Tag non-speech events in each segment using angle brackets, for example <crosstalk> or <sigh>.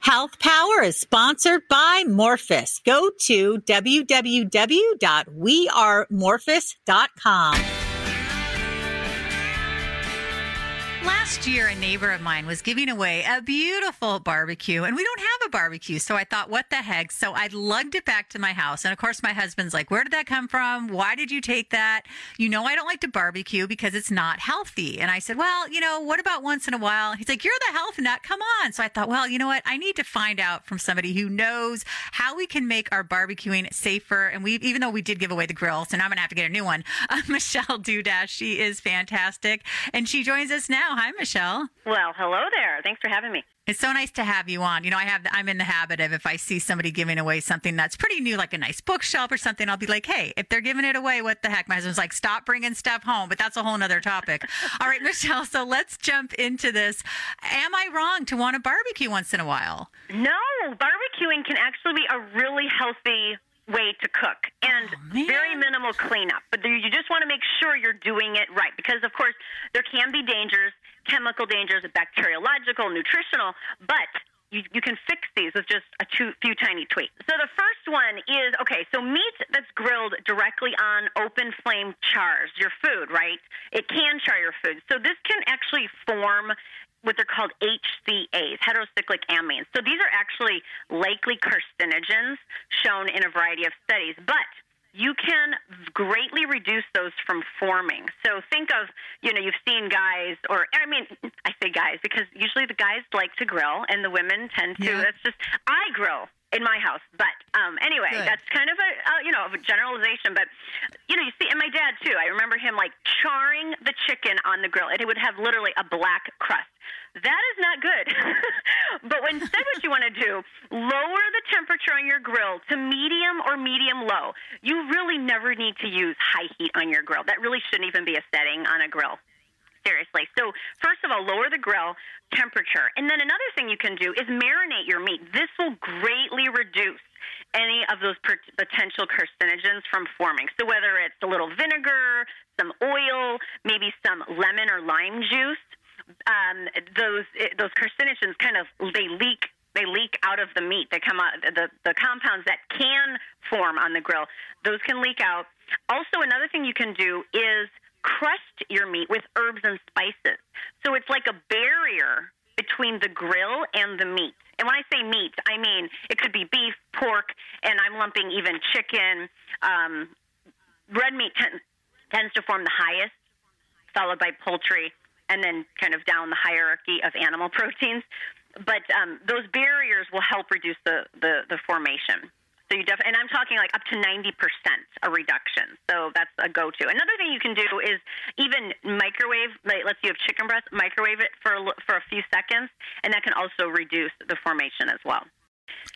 Health Power is sponsored by Morphus. Go to www.wearemorphus.com. Last year, a neighbor of mine was giving away a beautiful barbecue, and we don't have a barbecue. So I thought, what the heck? So I lugged it back to my house. And of course, my husband's like, Where did that come from? Why did you take that? You know, I don't like to barbecue because it's not healthy. And I said, Well, you know, what about once in a while? He's like, You're the health nut. Come on. So I thought, Well, you know what? I need to find out from somebody who knows how we can make our barbecuing safer. And we, even though we did give away the grill, so now I'm going to have to get a new one. <laughs> Uh, Michelle Dudash, she is fantastic. And she joins us now. Hi, Michelle. Well, hello there. Thanks for having me. It's so nice to have you on. You know, I have I'm in the habit of if I see somebody giving away something that's pretty new, like a nice bookshelf or something, I'll be like, hey, if they're giving it away, what the heck? My husband's like, stop bringing stuff home, but that's a whole nother topic. <laughs> All right, Michelle. So let's jump into this. Am I wrong to want to barbecue once in a while? No, barbecuing can actually be a really healthy way to cook and Oh, very minimal cleanup. But you just want to make sure you're doing it right because, of course, there can be dangers, chemical dangers, bacteriological, nutritional, but you, you can fix these with just a two, few tiny tweaks. So the first one is okay. So meat that's grilled directly on open flame chars your food, right? It can char your food. So this can actually form what they're called HCAs, heterocyclic amines. So these are actually likely carcinogens shown in a variety of studies, but you can greatly reduce those from forming. So think of, you know, you've seen guys, or I mean, I say guys because usually the guys like to grill and the women tend to. Yeah. That's just I grill in my house, but um, anyway, Good. that's kind of a, a you know a generalization. But you know, you see, and my dad too. I remember him like charring the chicken on the grill, and it would have literally a black crust. That is not good. <laughs> but you <laughs> want do, lower the temperature on your grill to medium or medium low. You really never need to use high heat on your grill. That really shouldn't even be a setting on a grill. Seriously. So, first of all, lower the grill temperature. And then another thing you can do is marinate your meat. This will greatly reduce any of those potential carcinogens from forming. So, whether it's a little vinegar, some oil, maybe some lemon or lime juice, um, those those carcinogens kind of they leak they leak out of the meat. They come out the the compounds that can form on the grill. Those can leak out. Also, another thing you can do is crust your meat with herbs and spices. So it's like a barrier between the grill and the meat. And when I say meat, I mean it could be beef, pork, and I'm lumping even chicken. Um, red meat ten- tends to form the highest, followed by poultry, and then kind of down the hierarchy of animal <laughs> proteins. But um, those barriers will help reduce the, the, the formation. So you def- and I'm talking like up to 90% a reduction. So that's a go-to. Another thing you can do is even microwave, like let's say you have chicken breast, microwave it for for a few seconds, and that can also reduce the formation as well.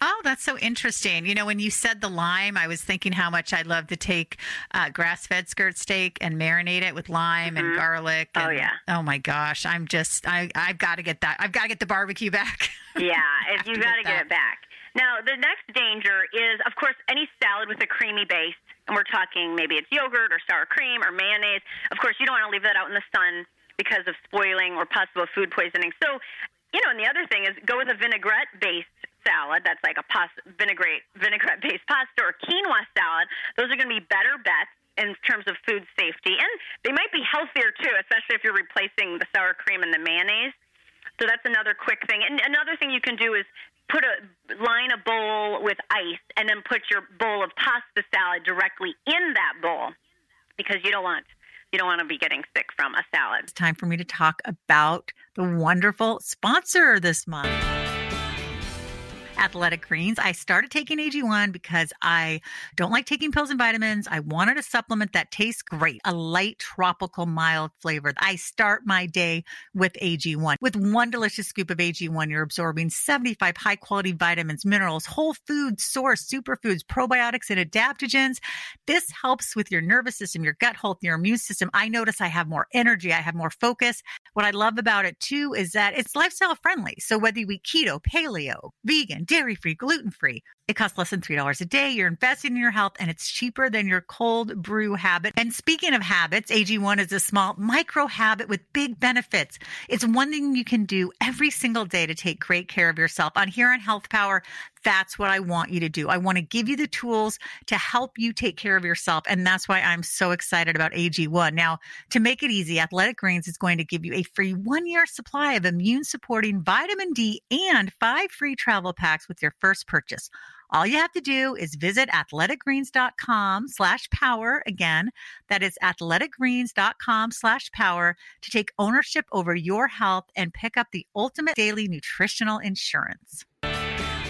Oh, that's so interesting. You know, when you said the lime, I was thinking how much I'd love to take uh, grass-fed skirt steak and marinate it with lime and garlic. Oh, yeah. Oh my gosh, I'm just I I've got to get that. I've got to get the barbecue back. <laughs> Yeah, if Have you got to get get it back. Now, the next danger is, of course, any salad with a creamy base, and we're talking maybe it's yogurt or sour cream or mayonnaise. Of course, you don't want to leave that out in the sun because of spoiling or possible food poisoning. So, you know, and the other thing is go with a vinaigrette-based salad. That's like a pasta, vinaigrette vinaigrette-based pasta or quinoa salad. Those are going to be better bets in terms of food safety, and they might be healthier too, especially if you're replacing the sour cream and the mayonnaise. So that's another quick thing. And another thing you can do is put a line a bowl with ice and then put your bowl of pasta salad directly in that bowl because you don't want you don't want to be getting sick from a salad. It's time for me to talk about the wonderful sponsor this month. Athletic Greens. I started taking AG1 because I don't like taking pills and vitamins. I wanted a supplement that tastes great, a light, tropical, mild flavor. I start my day with AG1. With one delicious scoop of AG1, you're absorbing 75 high quality vitamins, minerals, whole food source, superfoods, probiotics, and adaptogens. This helps with your nervous system, your gut health, your immune system. I notice I have more energy, I have more focus. What I love about it too is that it's lifestyle friendly. So whether you eat keto, paleo, vegan, vegan, dairy free, gluten free. It costs less than $3 a day. You're investing in your health and it's cheaper than your cold brew habit. And speaking of habits, AG1 is a small micro habit with big benefits. It's one thing you can do every single day to take great care of yourself. On here on Health Power, that's what I want you to do. I want to give you the tools to help you take care of yourself. And that's why I'm so excited about AG1. Now, to make it easy, Athletic Greens is going to give you a free one year supply of immune supporting vitamin D and five free travel packs with your first purchase. All you have to do is visit athleticgreens.com slash power. Again, that is athleticgreens.com slash power to take ownership over your health and pick up the ultimate daily nutritional insurance.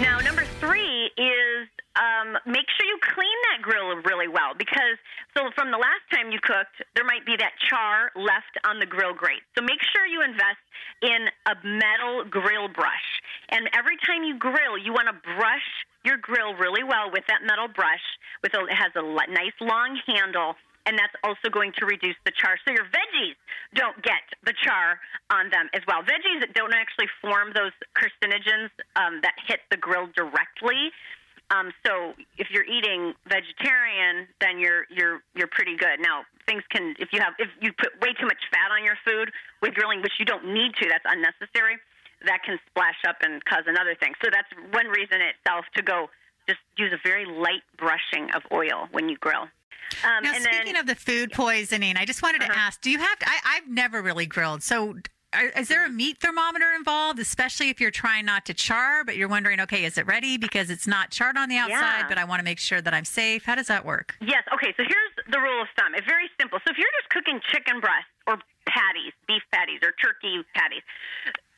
Now, number three is um, make sure you clean that grill really well because so from the last time you cooked, there might be that char left on the grill grate. So make sure you invest in a metal grill brush. And every time you grill, you want to brush your grill really well with that metal brush. With a, it has a nice long handle and that's also going to reduce the char. So your veggies don't get the char on them as well. Veggies don't actually form those carcinogens um, that hit the grill directly. Um, so if you're eating vegetarian, then you're you're you're pretty good. Now things can if you have if you put way too much fat on your food with grilling, which you don't need to, that's unnecessary. That can splash up and cause another thing. So that's one reason itself to go just use a very light brushing of oil when you grill. Um, now, speaking then, of the food poisoning, I just wanted uh-huh. to ask: Do you have? To, I, I've never really grilled, so is there a meat thermometer involved, especially if you're trying not to char, but you're wondering, okay, is it ready because it's not charred on the outside, yeah. but I want to make sure that I'm safe? How does that work? Yes. Okay. So here's the rule of thumb. It's very simple. So if you're just cooking chicken breast or patties, beef patties or turkey patties,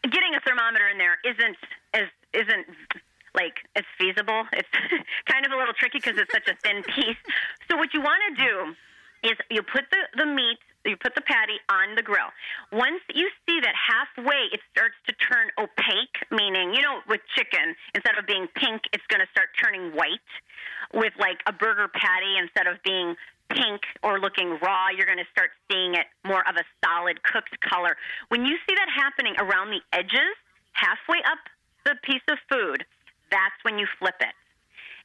getting a thermometer in there isn't as isn't like it's feasible. It's <laughs> kind of a little tricky because it's such a thin piece. So what you want to do is you put the, the meat, you put the patty on the grill. Once you see that halfway it starts to turn opaque, meaning, you know, with chicken, instead of being pink, it's going to start turning white. With like a burger patty, instead of being pink or looking raw, you're going to start seeing it more of a solid cooked color. When you see that happening around the edges, halfway up the piece of food, that's when you flip it.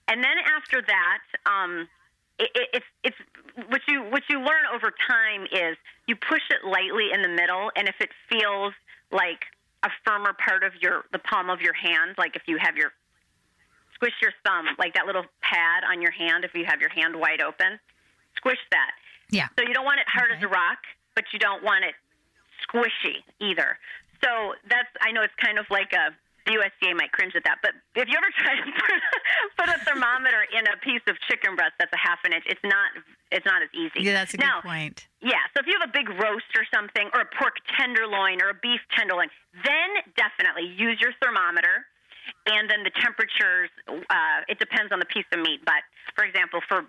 And then after that, um, it, it, it's it's what you what you learn over time is you push it lightly in the middle, and if it feels like a firmer part of your the palm of your hand, like if you have your squish your thumb, like that little pad on your hand, if you have your hand wide open, squish that. Yeah. So you don't want it hard okay. as a rock, but you don't want it squishy either. So that's I know it's kind of like a the USDA might cringe at that. But if you ever <laughs> try to put, a thermometer in a piece of chicken breast that's a half an inch, it's not it's not as easy. Yeah, that's a now, good point. Yeah, so if you have a big roast or something, or a pork tenderloin or a beef tenderloin, then definitely use your thermometer. And then the temperatures, uh, it depends on the piece of meat. But for example, for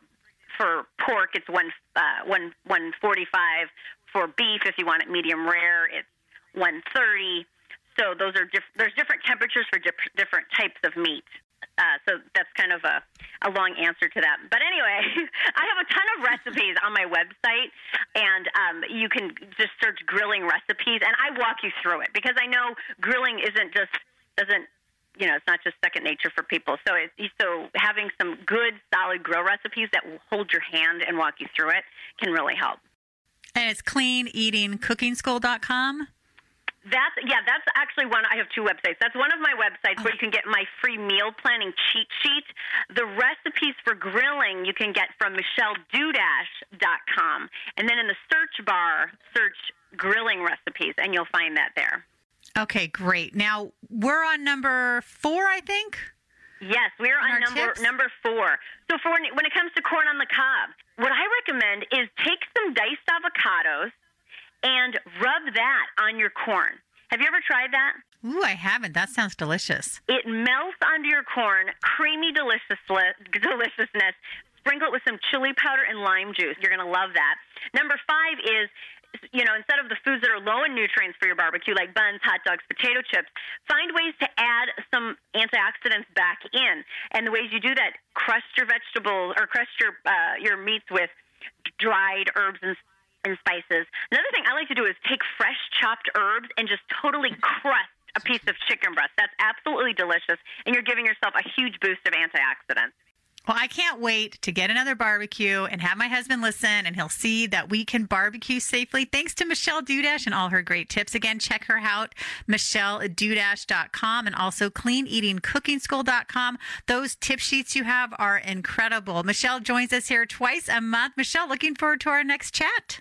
for pork, it's one uh, one one forty five. For beef, if you want it medium rare, it's one thirty so those are diff- there's different temperatures for diff- different types of meat. Uh, so that's kind of a, a long answer to that. But anyway, <laughs> I have a ton of recipes on my website, and um, you can just search grilling recipes, and I walk you through it because I know grilling isn't just doesn't you know it's not just second nature for people. So it's so having some good solid grill recipes that will hold your hand and walk you through it can really help. And it's cleaneatingcookingschool.com. That's yeah, that's actually one I have two websites. That's one of my websites okay. where you can get my free meal planning cheat sheet. The recipes for grilling you can get from michelledudash.com. And then in the search bar, search grilling recipes and you'll find that there. Okay, great. Now, we're on number 4, I think. Yes, we're on number tips? number 4. So for when it comes to corn on the cob, what I recommend is take some diced avocados and rub that on your corn. Have you ever tried that? Ooh, I haven't. That sounds delicious. It melts onto your corn, creamy deliciousness. Sprinkle it with some chili powder and lime juice. You're going to love that. Number five is you know, instead of the foods that are low in nutrients for your barbecue, like buns, hot dogs, potato chips, find ways to add some antioxidants back in. And the ways you do that, crush your vegetables or crush your uh, your meats with dried herbs and and spices. Another thing I like to do is take fresh chopped herbs and just totally crust a piece of chicken breast. That's absolutely delicious, and you're giving yourself a huge boost of antioxidants. Well, I can't wait to get another barbecue and have my husband listen, and he'll see that we can barbecue safely. Thanks to Michelle Dudash and all her great tips. Again, check her out, michelledudash.com and also cleaneatingcookingschool.com. Those tip sheets you have are incredible. Michelle joins us here twice a month. Michelle, looking forward to our next chat.